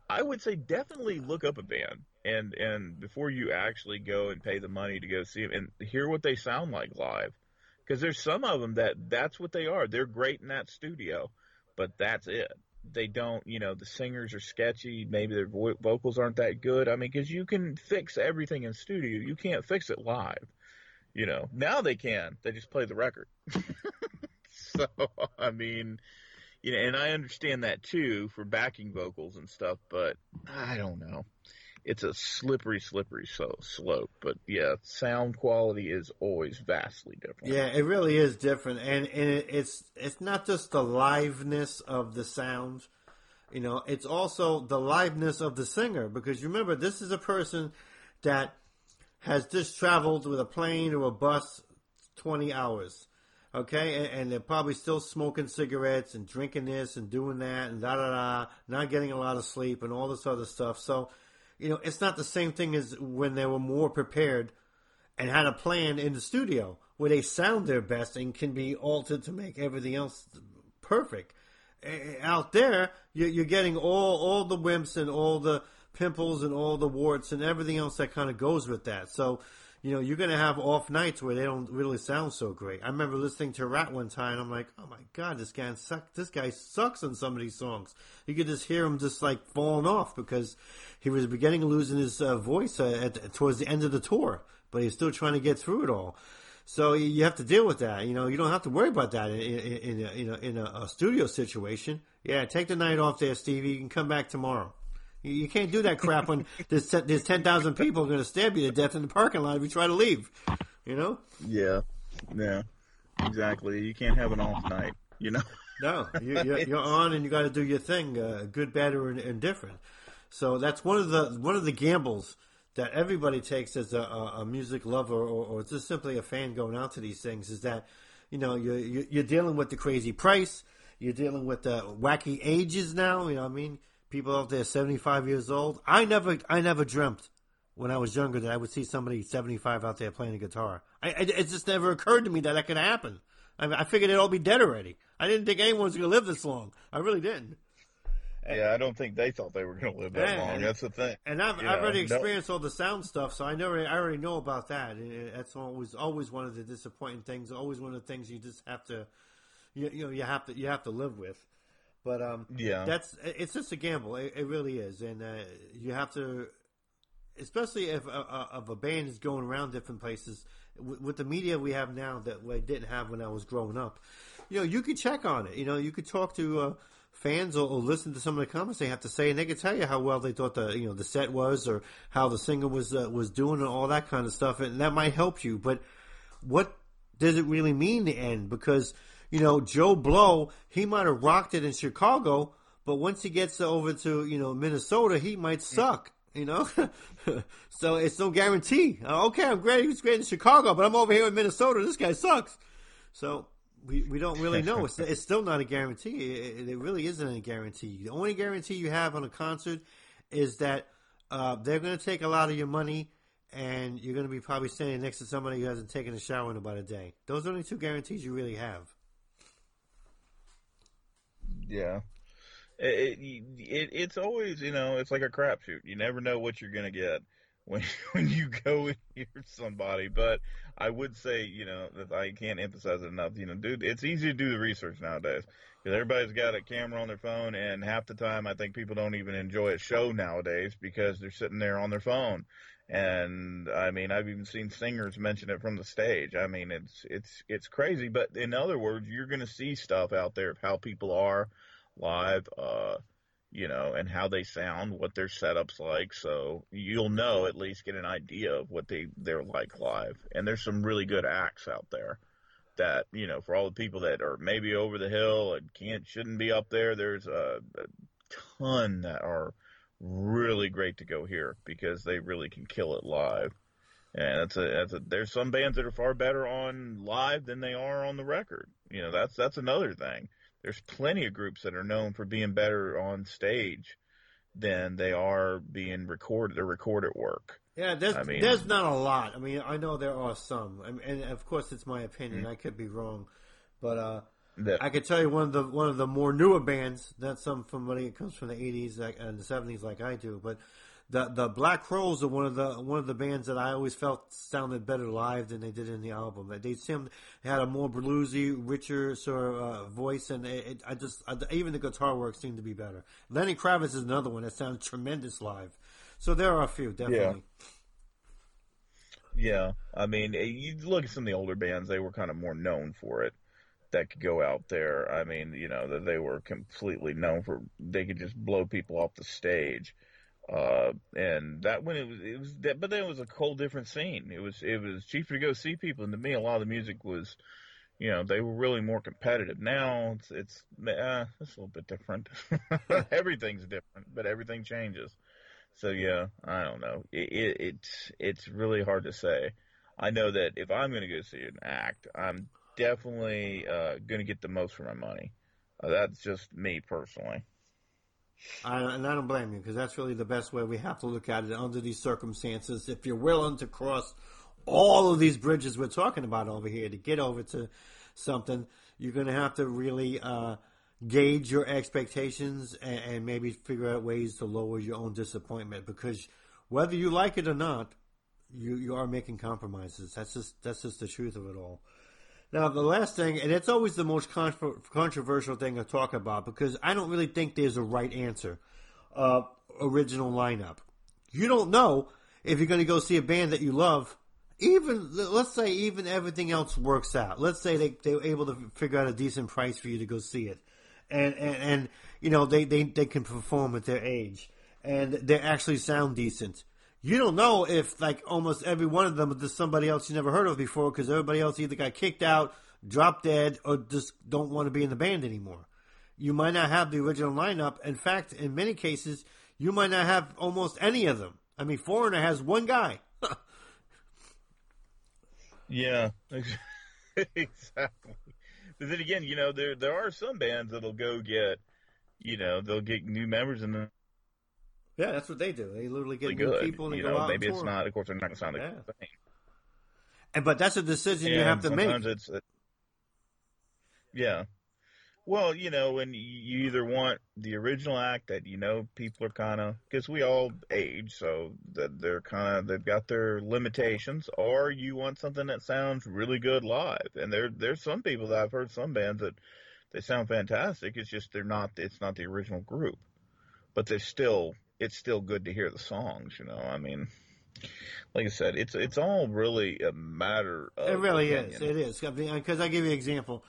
I would say definitely look up a band and and before you actually go and pay the money to go see them and hear what they sound like live, because there's some of them that that's what they are. They're great in that studio, but that's it. They don't, you know, the singers are sketchy. Maybe their vo- vocals aren't that good. I mean, because you can fix everything in studio, you can't fix it live. You know, now they can. They just play the record. [laughs] so, I mean, you know, and I understand that too for backing vocals and stuff, but I don't know. It's a slippery, slippery so slope. But yeah, sound quality is always vastly different. Yeah, it really is different, and and it, it's it's not just the liveness of the sound, you know, it's also the liveness of the singer. Because remember, this is a person that has just traveled with a plane or a bus twenty hours, okay, and, and they're probably still smoking cigarettes and drinking this and doing that and da da da, not getting a lot of sleep and all this other stuff. So, you know, it's not the same thing as when they were more prepared and had a plan in the studio where they sound their best and can be altered to make everything else perfect. Out there, you're getting all all the wimps and all the pimples and all the warts and everything else that kind of goes with that. So, you know, you're going to have off nights where they don't really sound so great. I remember listening to Ratt one time. I'm like, oh my god, this guy suck. This guy sucks on some of these songs. You could just hear him just like falling off because he was beginning to losing his uh, voice uh, at, towards the end of the tour, but he's still trying to get through it all. So you- have to deal with that. You know, you don't have to worry about that in, in, in, a, in, a, in a, a studio situation. Yeah, take the night off there, Stevie. You can come back tomorrow. You, you can't do that crap when [laughs] there's, te- there's 10,000 people going to stab you to death in the parking lot if you try to leave. You know? Yeah, yeah, exactly. You can't have an off night. You know. No, you, you're, you're on and you got to do your thing, uh, good, bad, or indifferent. So that's one of the one of the gambles that everybody takes as a, a, a music lover or, or just simply a fan going out to these things is that you know you're you're you're dealing with the crazy price, you're dealing with the wacky ages now. You know, what I mean, people out there seventy five years old. I never I never dreamt when I was younger that I would see somebody seventy five out there playing a guitar. I, I it just never occurred to me that that could happen. I, mean, I figured they'd all be dead already. I didn't think anyone was going to live this long. I really didn't. Yeah, I don't think they thought they were going to live that Yeah, long. That's the thing. And I've, I've know, already experienced all the sound stuff, so I know I already know about that. And That's always always one of the disappointing things. Always one of the things you just have to, you, you know, you have to you have to live with. But um, Yeah. that's it's just a gamble. It, it really is, and uh, you have to, especially if a, a, if a band is going around different places with, with the media we have now that I didn't have when I was growing up. You know, you could check on it. You know, you could talk to. Uh, Fans or, or listen to some of the comments they have to say, and they can tell you how well they thought the you know the set was, or how the singer was uh, was doing, and all that kind of stuff, and that might help you. But what does it really mean to end? Because you know Joe Blow, he might have rocked it in Chicago, but once he gets over to you know Minnesota, he might suck. You know, [laughs] so it's no guarantee. Uh, okay, I'm great. He's great in Chicago, but I'm over here in Minnesota. This guy sucks. So we, we don't really know. It's, [laughs] it's still not a guarantee. It, it really isn't a guarantee. The only guarantee you have on a concert is that uh, they're going to take a lot of your money, and you're going to be probably standing next to somebody who hasn't taken a shower in about a day. Those are the only two guarantees you really have. Yeah. It, it, it's always you know it's like a crapshoot. You never know what you're gonna get [laughs] when when you go [laughs] and hear somebody. But I would say you know that I can't emphasize it enough. You know, dude, it's easy to do the research nowadays because everybody's got a camera on their phone, and half the time I think people don't even enjoy a show nowadays because they're sitting there on their phone. And I mean, I've even seen singers mention it from the stage. I mean, it's it's it's crazy. But in other words, you're going to see stuff out there of how people are live, uh, you know, and how they sound, what their setup's like. So you'll know at least get an idea of what they they're like live. And there's some really good acts out there that you know for all the people that are maybe over the hill and can't shouldn't be up there. There's a, a ton that are really great to go here because they really can kill it live. And that's a, that's a, there's some bands that are far better on live than they are on the record. You know, that's, that's another thing there's plenty of groups that are known for being better on stage than they are being recorded or recorded work. Yeah, there's I mean, there's not a lot. I mean, I know there are some, and of course it's my opinion. Mm-hmm. I could be wrong, but uh, I could tell you one of the one of the more newer bands. Not some from when it comes from the '80s and the '70s, like I do, but the the Black Crowes are one of the one of the bands that I always felt sounded better live than they did in the album. They seemed had a more bluesy, richer sort of uh, voice, and it, it, I just I, even the guitar work seemed to be better. Lenny Kravitz is another one that sounds tremendous live. So there are a few definitely. Yeah. yeah, I mean, eh, you look at some of the older bands; they were kind of more known for it that could go out there. I mean, you know, that they were completely known for they could just blow people off the stage. Uh, and that when it was, it was that, but then it was a whole different scene. It was, it was cheaper to go see people. And to me, a lot of the music was, you know, they were really more competitive. Now it's, it's, uh, it's a little bit different. [laughs] Everything's different, but everything changes. So yeah, I don't know. It, it, it's, it's really hard to say. I know that if I'm going to go see an act, I'm definitely, uh, going to get the most for my money. Uh, that's just me personally. I, and I don't blame you because that's really the best way we have to look at it under these circumstances. If you're willing to cross all of these bridges we're talking about over here to get over to something, you're going to have to really uh, gauge your expectations and, and, maybe figure out ways to lower your own disappointment because whether you like it or not, you, you are making compromises. That's just that's just the truth of it all. Now, the last thing, and it's always the most controversial thing to talk about because I don't really think there's a right answer. Uh, original lineup. You don't know if you're going to go see a band that you love. Even let's say even everything else works out. Let's say they they were able to figure out a decent price for you to go see it, and and, and you know they, they they can perform at their age, and they actually sound decent you don't know if like almost every one of them is somebody else you never heard of before because everybody else either got kicked out, dropped dead, or just don't want to be in the band anymore. You might not have the original lineup. In fact, in many cases, you might not have almost any of them. I mean, Foreigner has one guy. [laughs] yeah, [laughs] exactly. But then again, you know, there there are some bands that'll go get, you know, they'll get new members and then yeah, that's what they do. They literally get new people and you go know, out. Maybe it's not. Of course, they're not going to sound yeah. the same. And but that's a decision you have to sometimes make. It's, it, yeah. Well, you know, when you either want the original act that you know people are kind of because we all age, so that they're kind of they've got their limitations, or you want something that sounds really good live. And there there's some people that I've heard some bands that they sound fantastic. It's just they're not it's not the original group, but they're still it's still good to hear the songs. You know, I mean, like I said, it's it's all really a matter. of It really opinion. is. It is because I, give you an example.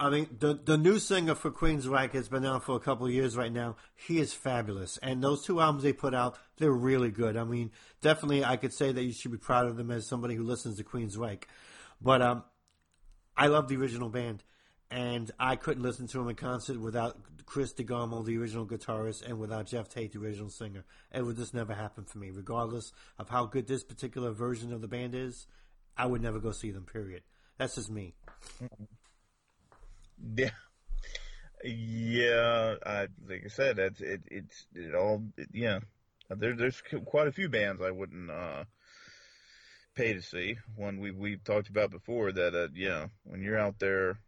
I mean, the the new singer for Queensryche has been out for a couple of years right now. He is fabulous, and those two albums they put out, they're really good. I mean, definitely, I could say that you should be proud of them as somebody who listens to Queensryche. But um, I love the original band, and I couldn't listen to him in concert without Chris DeGarmo, the original guitarist, and without Geoff Tate, the original singer. It would just never happen for me, regardless of how good this particular version of the band is. I would never go see them. Period. That's just me. [laughs] Yeah, yeah. I like I said, it's it it's it all it, yeah. There, there's quite a few bands I wouldn't uh, pay to see. One we we talked about before that uh, yeah, when you're out there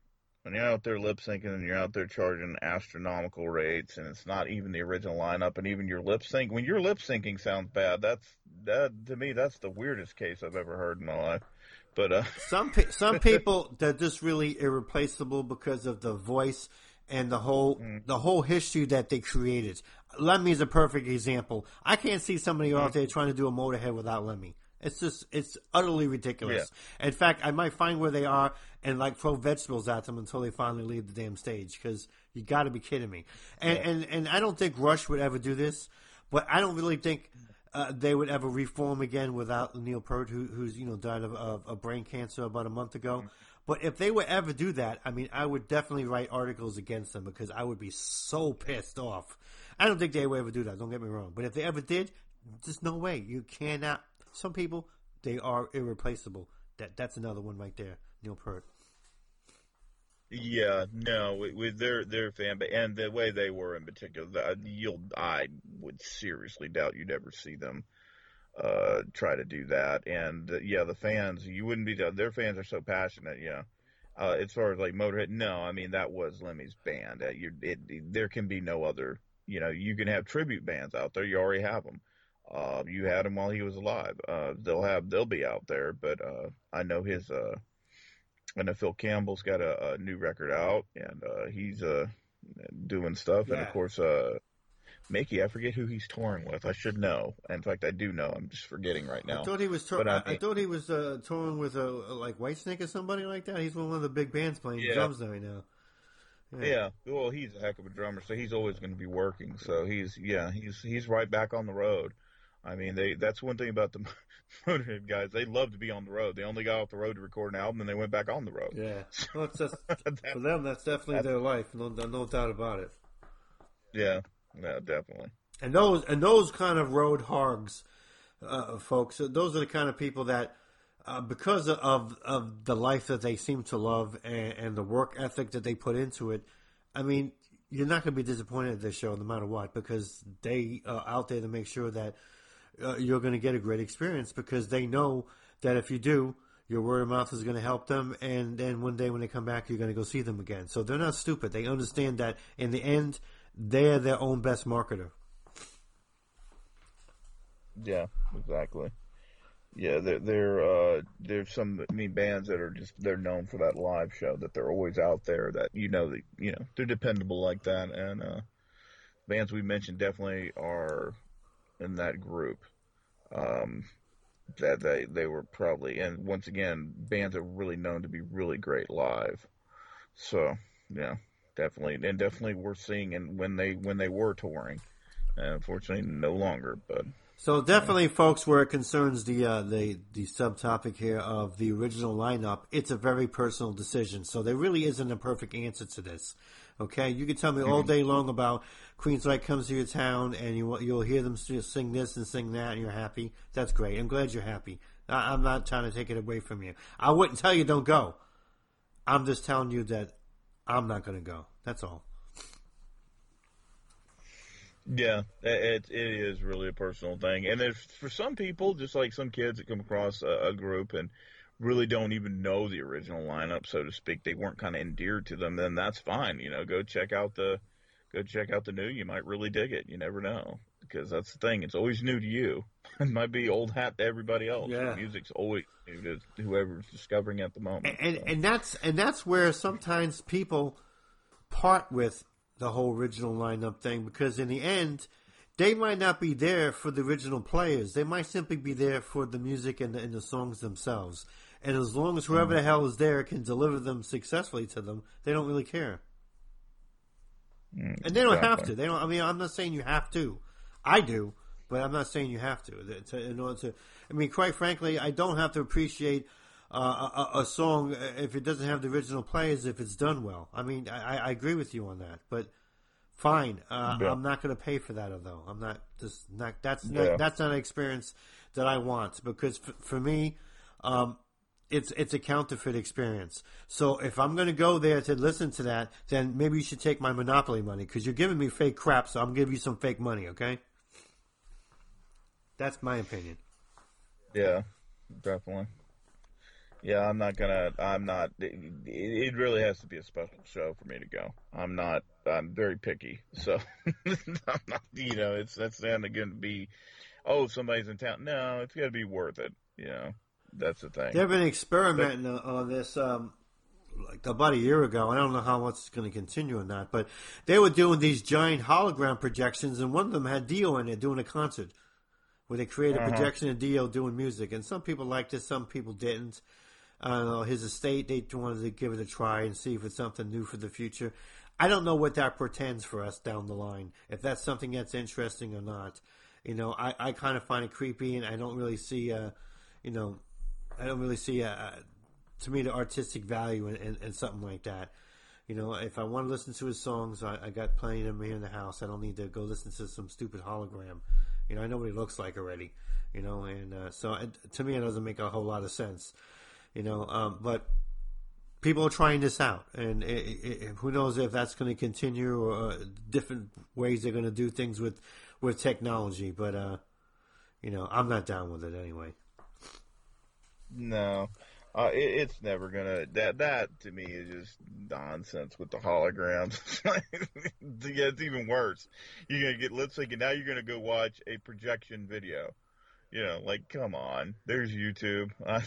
when you're out there lip syncing and you're out there charging astronomical rates and it's not even the original lineup and even your lip sync when your lip syncing sounds bad that's that to me that's the weirdest case I've ever heard in my life but uh some pe- some people they're just really irreplaceable because of the voice and the whole mm. the whole history that they created. Lemmy is a perfect example. I can't see somebody mm. out there trying to do a Motorhead without Lemmy. It's just it's utterly ridiculous. Yeah. In fact, I might find where they are and like throw vegetables at them until they finally leave the damn stage because you got to be kidding me. And, yeah. and and I don't think Rush would ever do this, but I don't really think uh, they would ever reform again without Neil Peart, who, who's you know died of, of, of, brain cancer about a month ago. Mm-hmm. But if they would ever do that, I mean, I would definitely write articles against them because I would be so pissed off. I don't think they would ever do that. Don't get me wrong, but if they ever did, there's no way you cannot. Some people they are irreplaceable. That that's another one right there, Neil Peart. Yeah, no, with, their their fan base and the way they were in particular, you'll I would seriously doubt you'd ever see them uh, try to do that. And uh, yeah, the fans, you wouldn't be. Their fans are so passionate. Yeah. Uh, as far as like Motorhead, no, I mean that was Lemmy's band. Uh, you, it, it, there can be no other. You know, you can have tribute bands out there. You already have them. Uh, you had him while he was alive. Uh, they'll have, they'll be out there. But uh, I know his uh, I know Phil Campbell's got a, a new record out, and uh, he's uh, doing stuff. Yeah. And of course, uh, Mikkey, I forget who he's touring with. I should know. In fact, I do know. I'm just forgetting right now. I thought he was. I, I, thought he was uh, touring with a like Whitesnake or somebody like that. He's one of the big bands playing yeah. drums right now. Yeah. yeah. Well, he's a heck of a drummer, so he's always going to be working. So he's yeah, he's he's right back on the road. I mean, they that's one thing about the [laughs] Motorhead guys. They love to be on the road. They only got off the road to record an album, and they went back on the road. Yeah, [laughs] well, it's just, for them, that's definitely that's, their life. No, no doubt about it. Yeah, yeah, definitely. And those and those kind of road hogs, uh, folks. Those are the kind of people that. Uh, because of of the life that they seem to love and, and the work ethic that they put into it, I mean, you're not going to be disappointed at this show no matter what because they are out there to make sure that uh, you're going to get a great experience because they know that if you do, your word of mouth is going to help them, and then one day when they come back, you're going to go see them again. So they're not stupid. They understand that in the end, they're their own best marketer. Yeah, exactly. Yeah, they're they're uh, there's some I mean bands that are just they're known for that live show that they're always out there that you know that you know they're dependable like that and uh, bands we mentioned definitely are in that group. Um, that they they were probably and once again bands are really known to be really great live. So yeah, definitely and definitely we're seeing and when they when they were touring. Uh, unfortunately, no longer, but. So definitely, folks, where it concerns the uh, the the subtopic here of the original lineup, it's a very personal decision. So there really isn't a perfect answer to this. Okay, you can tell me all mm-hmm. day long about Queensryche comes to your town and you you'll hear them sing this and sing that and you're happy. That's great. I'm glad you're happy. I, I'm not trying to take it away from you. I wouldn't tell you don't go. I'm just telling you that I'm not going to go. That's all. Yeah, it it is really a personal thing, and for some people, just like some kids that come across a, a group and really don't even know the original lineup, so to speak, they weren't kind of endeared to them, then that's fine. You know, go check out the go check out the new. You might really dig it. You never know because that's the thing. It's always new to you. [laughs] it might be old hat to everybody else. Yeah. music's always new to whoever's discovering at the moment. And so. and that's and that's where sometimes people part with the whole original lineup thing because in the end they might not be there for the original players. They might simply be there for the music and the, and the songs themselves. And as long as whoever the hell is there can deliver them successfully to them, they don't really care. Mm, and they don't exactly. have to. They don't. I mean, I'm not saying you have to. I do, but I'm not saying you have to. to in order to, I mean, quite frankly, I don't have to appreciate uh, a, a, song if it doesn't have the original players if it's done well. I mean, I, I agree with you on that, but fine. Uh, yeah. I'm not going to pay for that though. I'm not just not that's yeah. not, that's not an experience that I want because f- for me, um, it's it's a counterfeit experience. So if I'm going to go there to listen to that, then maybe you should take my monopoly money because you're giving me fake crap. So I'm going to give you some fake money. Okay, that's my opinion. Yeah, definitely. Yeah, I'm not gonna. I'm not. It, it, really has to be a special show for me to go. I'm not. I'm very picky, so [laughs] I'm not. You know, it's that's not going to be. Oh, somebody's in town. No, it's got to be worth it. You know, that's the thing. They've been experimenting but, on this. Um, like about a year ago. I don't know how much it's going to continue or not, but they were doing these giant hologram projections, and one of them had Dio in it doing a concert where they created a uh-huh. projection of Dio doing music. And some people liked it, some people didn't. I don't know, his estate, they wanted to give it a try and see if it's something new for the future. I don't know what that portends for us down the line, if that's something that's interesting or not. You know, I, I kind of find it creepy, and I don't really see, a, you know, I don't really see, a, to me, the artistic value in, in, in, something like that. You know, if I want to listen to his songs, I, I got plenty of them here in the house. I don't need to go listen to some stupid hologram. You know, I know what he looks like already. You know, and uh, so it, to me, it doesn't make a whole lot of sense you know. Um, but people are trying this out, and it, it, who knows if that's going to continue or uh, different ways they're going to do things with with technology. But uh, you know, I'm not down with it anyway. No. Uh, it, it's never gonna that that to me is just nonsense with the holograms. [laughs] yeah, it's even worse. You're gonna get let's say now you're gonna go watch a projection video. You know, like come on, there's YouTube. [laughs]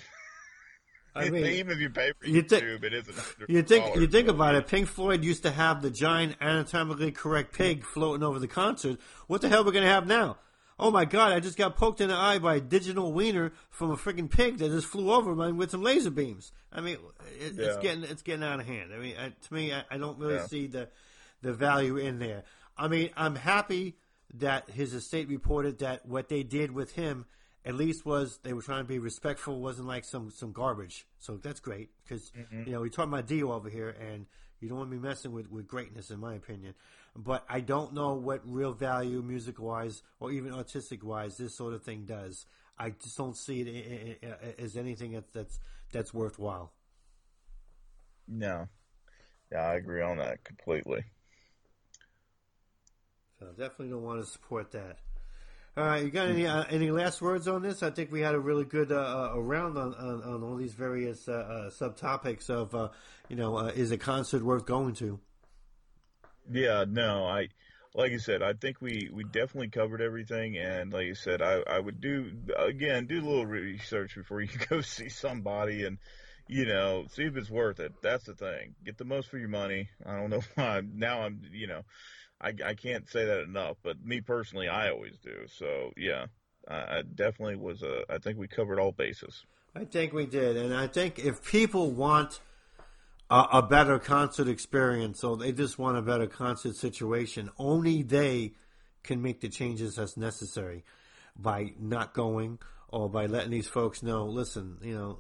I mean, even if you pay for you YouTube, it isn't. You think you think about it. Pink Floyd used to have the giant anatomically correct pig floating over the concert. What the hell are we gonna have now? Oh my god! I just got poked in the eye by a digital wiener from a freaking pig that just flew over me with some laser beams. I mean, it, yeah. it's getting it's getting out of hand. I mean, to me, I, I don't really yeah. see the the value in there. I mean, I'm happy that his estate reported that what they did with him at least was they were trying to be respectful. wasn't like some some garbage. So that's great because mm-hmm. you know we talking about Dio over here, and you don't want to be messing with with greatness, in my opinion. But I don't know what real value, music wise or even artistic wise, this sort of thing does. I just don't see it as anything that's that's worthwhile. No, yeah, I agree on that completely. So definitely don't want to support that. All right, you got any uh, any last words on this? I think we had a really good uh, uh round on, on, on, all these various uh, uh subtopics of uh, you know is a concert worth going to? Yeah, no, I like you said, I think we, we definitely covered everything, and like you said, I, I would do again do a little research before you [laughs] go see somebody, and you know see if it's worth it. That's the thing. Get the most for your money. I don't know [laughs] why now I'm you know I, I can't say that enough, but me personally, I always do. So yeah, I, I definitely was. A, I think we covered all bases. I think we did, and I think if people want a, a better concert experience, or they just want a better concert situation, only they can make the changes that's necessary by not going or by letting these folks know. Listen, you know,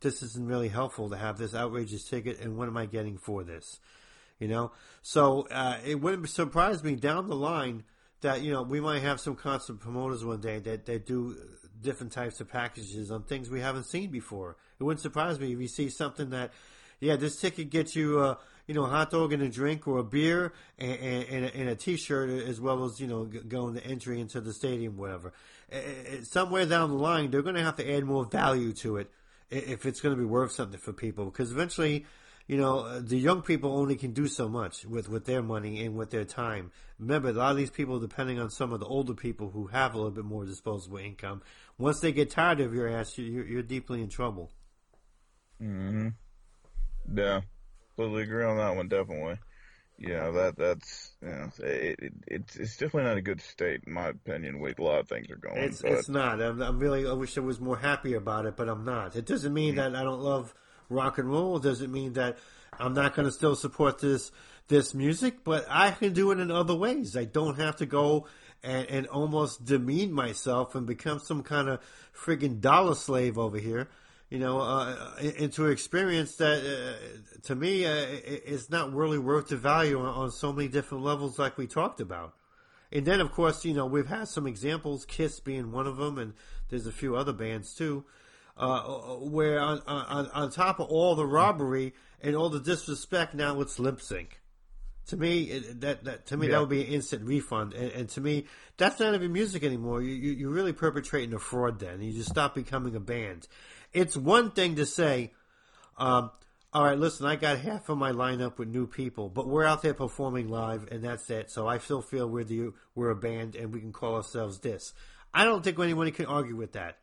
this isn't really helpful to have this outrageous ticket, and what am I getting for this? you know. So uh, it wouldn't surprise me down the line that you know we might have some concert promoters one day that that do different types of packages on things we haven't seen before. It wouldn't surprise me if you see something that, yeah, this ticket gets you, uh, you know, a hot dog and a drink or a beer and, and, and a T-shirt as well as you know going the entry into the stadium, whatever. Somewhere down the line, they're going to have to add more value to it if it's going to be worth something for people because eventually you know, the young people only can do so much with, with their money and with their time. Remember, a lot of these people, depending on some of the older people who have a little bit more disposable income, once they get tired of your ass, you're, you're deeply in trouble. hmm Yeah, totally agree on that one. Definitely. Yeah, that that's you know, it, it, it's it's definitely not a good state in my opinion. Way a lot of things are going. It's but. it's not. I'm, I'm, really. I wish I was more happy about it, but I'm not. It doesn't mean mm-hmm. that I don't love rock and roll It doesn't mean that I'm not going to still support this this music, but I can do it in other ways. I don't have to go and, and almost demean myself and become some kind of friggin' dollar slave over here. You know, uh, into experience that, uh, to me, uh, is not really worth the value on, on, so many different levels, like we talked about. And then, of course, you know, we've had some examples, Kiss being one of them, and there's a few other bands too, uh, where on, on, on top of all the robbery and all the disrespect, now it's lip sync. To me, that, that to me yeah. that would be an instant refund, and, and, to me, that's not even music anymore. You, you you're really perpetrating a fraud. Then you just stop becoming a band. It's one thing to say, um, all right, listen, I got half of my lineup with new people, but we're out there performing live, and that's it. So I still feel we're the we're a band, and we can call ourselves this. I don't think anyone can argue with that.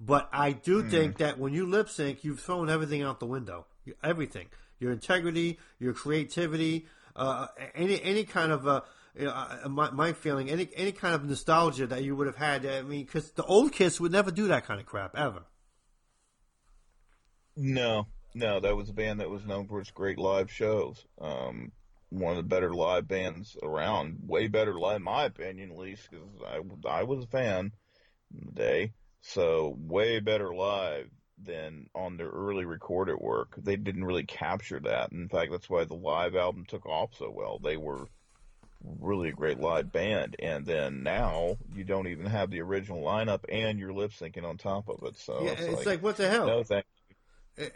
But I do mm. think that when you lip sync, you've thrown everything out the window. Everything. Your integrity, your creativity, uh, any any kind of uh, you know, uh, my, my feeling, any any kind of nostalgia that you would have had. I mean, because the old Kiss would never do that kind of crap ever. No, no, that was a band that was known for its great live shows. Um, one of the better live bands around, way better live, in my opinion, at least, because I I was a fan in the day. So way better live than on their early recorded work. They didn't really capture that. In fact, that's why the live album took off so well. They were really a great live band. And then now you don't even have the original lineup and you're lip syncing on top of it. So yeah, it's, it's like, like, what the hell? No thank.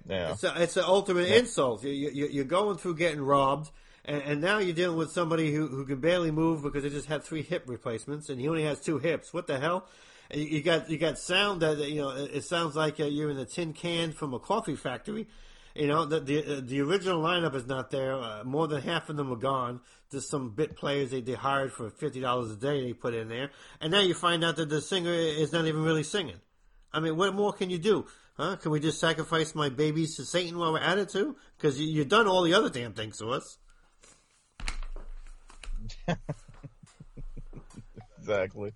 Yeah. It's, a, it's an ultimate yeah. insult. You, you, you're going through getting robbed. And, and, now you're dealing with somebody who, who can barely move because they just had three hip replacements, and he only has two hips. What the hell? you got you got sound that you know it sounds like uh, you're in a tin can from a coffee factory. You know the the, uh, the original lineup is not there. Uh, more than half of them are gone. Just some bit players they, they hired for fifty dollars a day they put in there, and now you find out that the singer is not even really singing. I mean, what more can you do? Huh? Can we just sacrifice my babies to Satan while we're at it too? Because you, you've done all the other damn things to us. [laughs] exactly.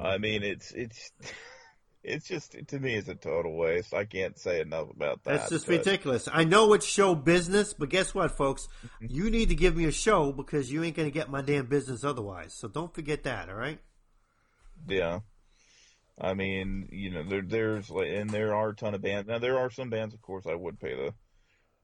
I mean, it's it's [laughs] it's just to me it's a total waste. I can't say enough about that. That's just but... ridiculous. I know it's show business, but guess what, folks? Mm-hmm. you need to give me a show because you ain't going to get my damn business otherwise. So don't forget that. All right? Yeah. I mean, you know, there, there's like, and there are a ton of bands. Now there are some bands, of course, I would pay the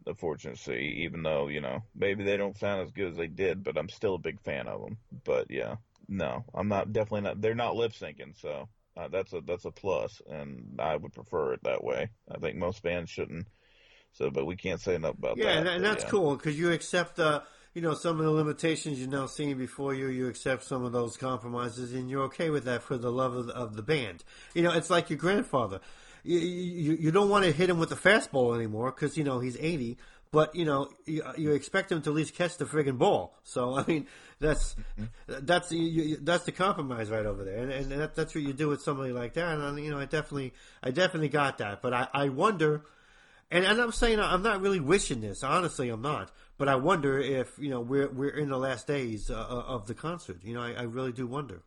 the fortune to see, even though you know maybe they don't sound as good as they did, but I'm still a big fan of them. But yeah, no, I'm not. Definitely not. They're not lip syncing, so uh, that's a that's a plus, and I would prefer it that way. I think most bands shouldn't. So, but we can't say enough about yeah, that. Yeah, and, that's yeah. cool because you accept, uh, you know, some of the limitations you're now seeing before you. You accept some of those compromises, and you're okay with that for the love of the, of the band. You know, it's like your grandfather. You, you, you don't want to hit him with the fastball anymore because you know he's 80 but you know you, you, expect him to at least catch the friggin' ball. So I mean, that's mm-hmm. that's you, that's the compromise right over there, and, and that, that's what you do with somebody like that. And you know, I definitely I definitely got that, but I, I wonder. And, and I'm saying I'm not really wishing this. Honestly, I'm not. But I wonder if you know we're we're in the last days uh, uh of the concert. You know, I, I really do wonder.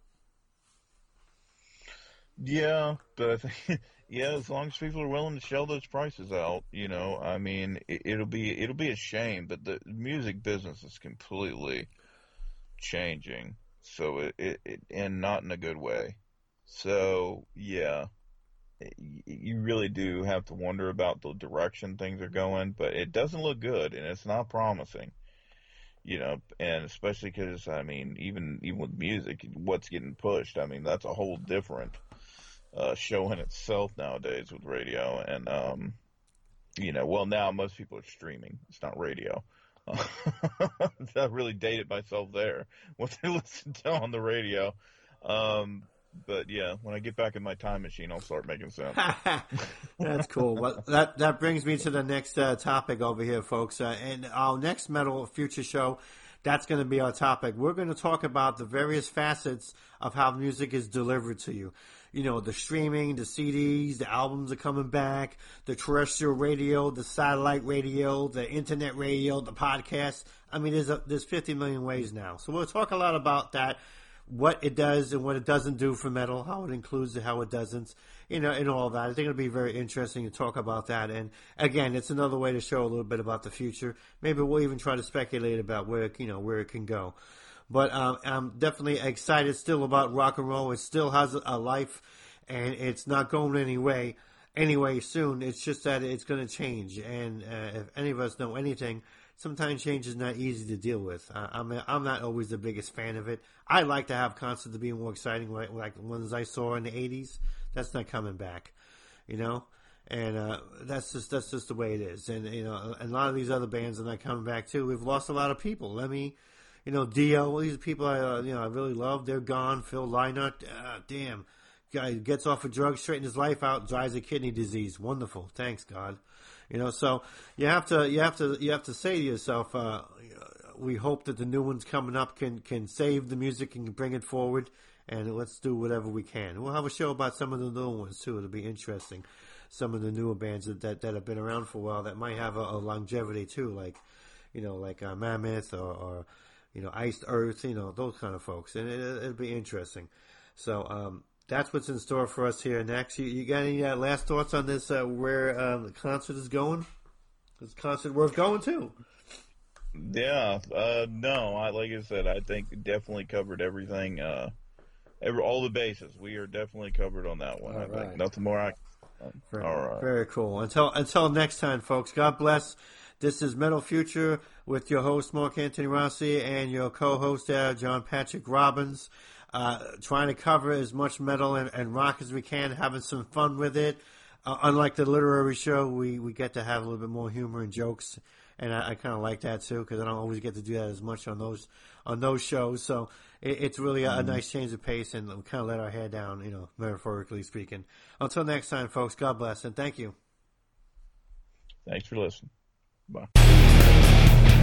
Yeah, but [laughs] yeah, as long as people are willing to shell those prices out, you know, I mean, it, will be it'll be a shame, but the music business is completely changing. So it, it, it and not in a good way. So yeah, you really do have to wonder about the direction things are going, but it doesn't look good and it's not promising. You know, and especially because I mean, even even with music, what's getting pushed, I mean, that's a whole different uh, show in itself nowadays with radio. And, um, you know, well, now most people are streaming. It's not radio. [laughs] I really dated myself there. [laughs] What they listen to on the radio. Um, but yeah, when I get back in my time machine, I'll start making sense. [laughs] That's cool. Well, that that brings me to the next uh, topic over here, folks. Uh, and our next Metal Future show, that's going to be our topic. We're going to talk about the various facets of how music is delivered to you you know, the streaming, the CDs, the albums are coming back, the terrestrial radio, the satellite radio, the internet radio, the podcast. I mean, there's a, there's 50 million ways now. So we'll talk a lot about that, what it does and what it doesn't do for metal, how it includes it, how it doesn't, you know, and all that. I think it'll be very interesting to talk about that. And again, it's another way to show a little bit about the future. Maybe we'll even try to speculate about where, you know, where it can go. But um, I'm definitely excited still about rock and roll. It still has a life, and it's not going any way. anyway soon. It's just that it's going to change, and uh, if any of us know anything, sometimes change is not easy to deal with. Uh, I'm I'm not always the biggest fan of it. I like to have concerts to be more exciting, like, like the ones I saw in the '80s. That's not coming back, you know. And uh, that's just that's just the way it is. And you know, a lot of these other bands are not coming back too. We've lost a lot of people. Lemmy, you know, Dio. These people I uh, you know I really love. They're gone. Phil Lynott. Uh, damn guy gets off of drug, straightens his life out, dies of kidney disease. Wonderful, thanks God. You know, so you have to you have to you have to say to yourself, uh, we hope that the new ones coming up can can save the music and bring it forward, and let's do whatever we can. We'll have a show about some of the new ones too. It'll be interesting. Some of the newer bands that that, that have been around for a while that might have a, a longevity too, like you know, like uh, Mammoth or, or you know, Iced Earth, you know, those kind of folks, and it, will be interesting. So um, that's what's in store for us here next. You, you got any uh, last thoughts on this? Uh, where um, the concert is going? Is concert worth going to? Yeah, uh, no. I like I said, I think definitely covered everything. Uh, every, all the bases. We are definitely covered on that one. All I right. think nothing more. I, very, all right. Very cool. Until until next time, folks. God bless. This is Metal Future with your host Mark Anthony Rossi and your co-host uh, John Patrick Robbins uh, trying to cover as much metal and, and, rock as we can, having some fun with it. Uh, unlike the literary show, we, we get to have a little bit more humor and jokes, and I, I kind of like that too because I don't always get to do that as much on those on those shows. So it, it's really a, a, mm-hmm. nice change of pace, and we kind of let our hair down, you know, metaphorically speaking. Until next time, folks. God bless and thank you. Thanks for listening. Bye.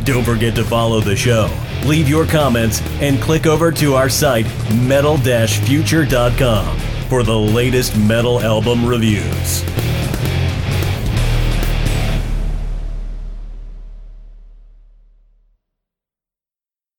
Don't forget to follow the show, leave your comments, and click over to our site, metal future.com, for the latest metal album reviews.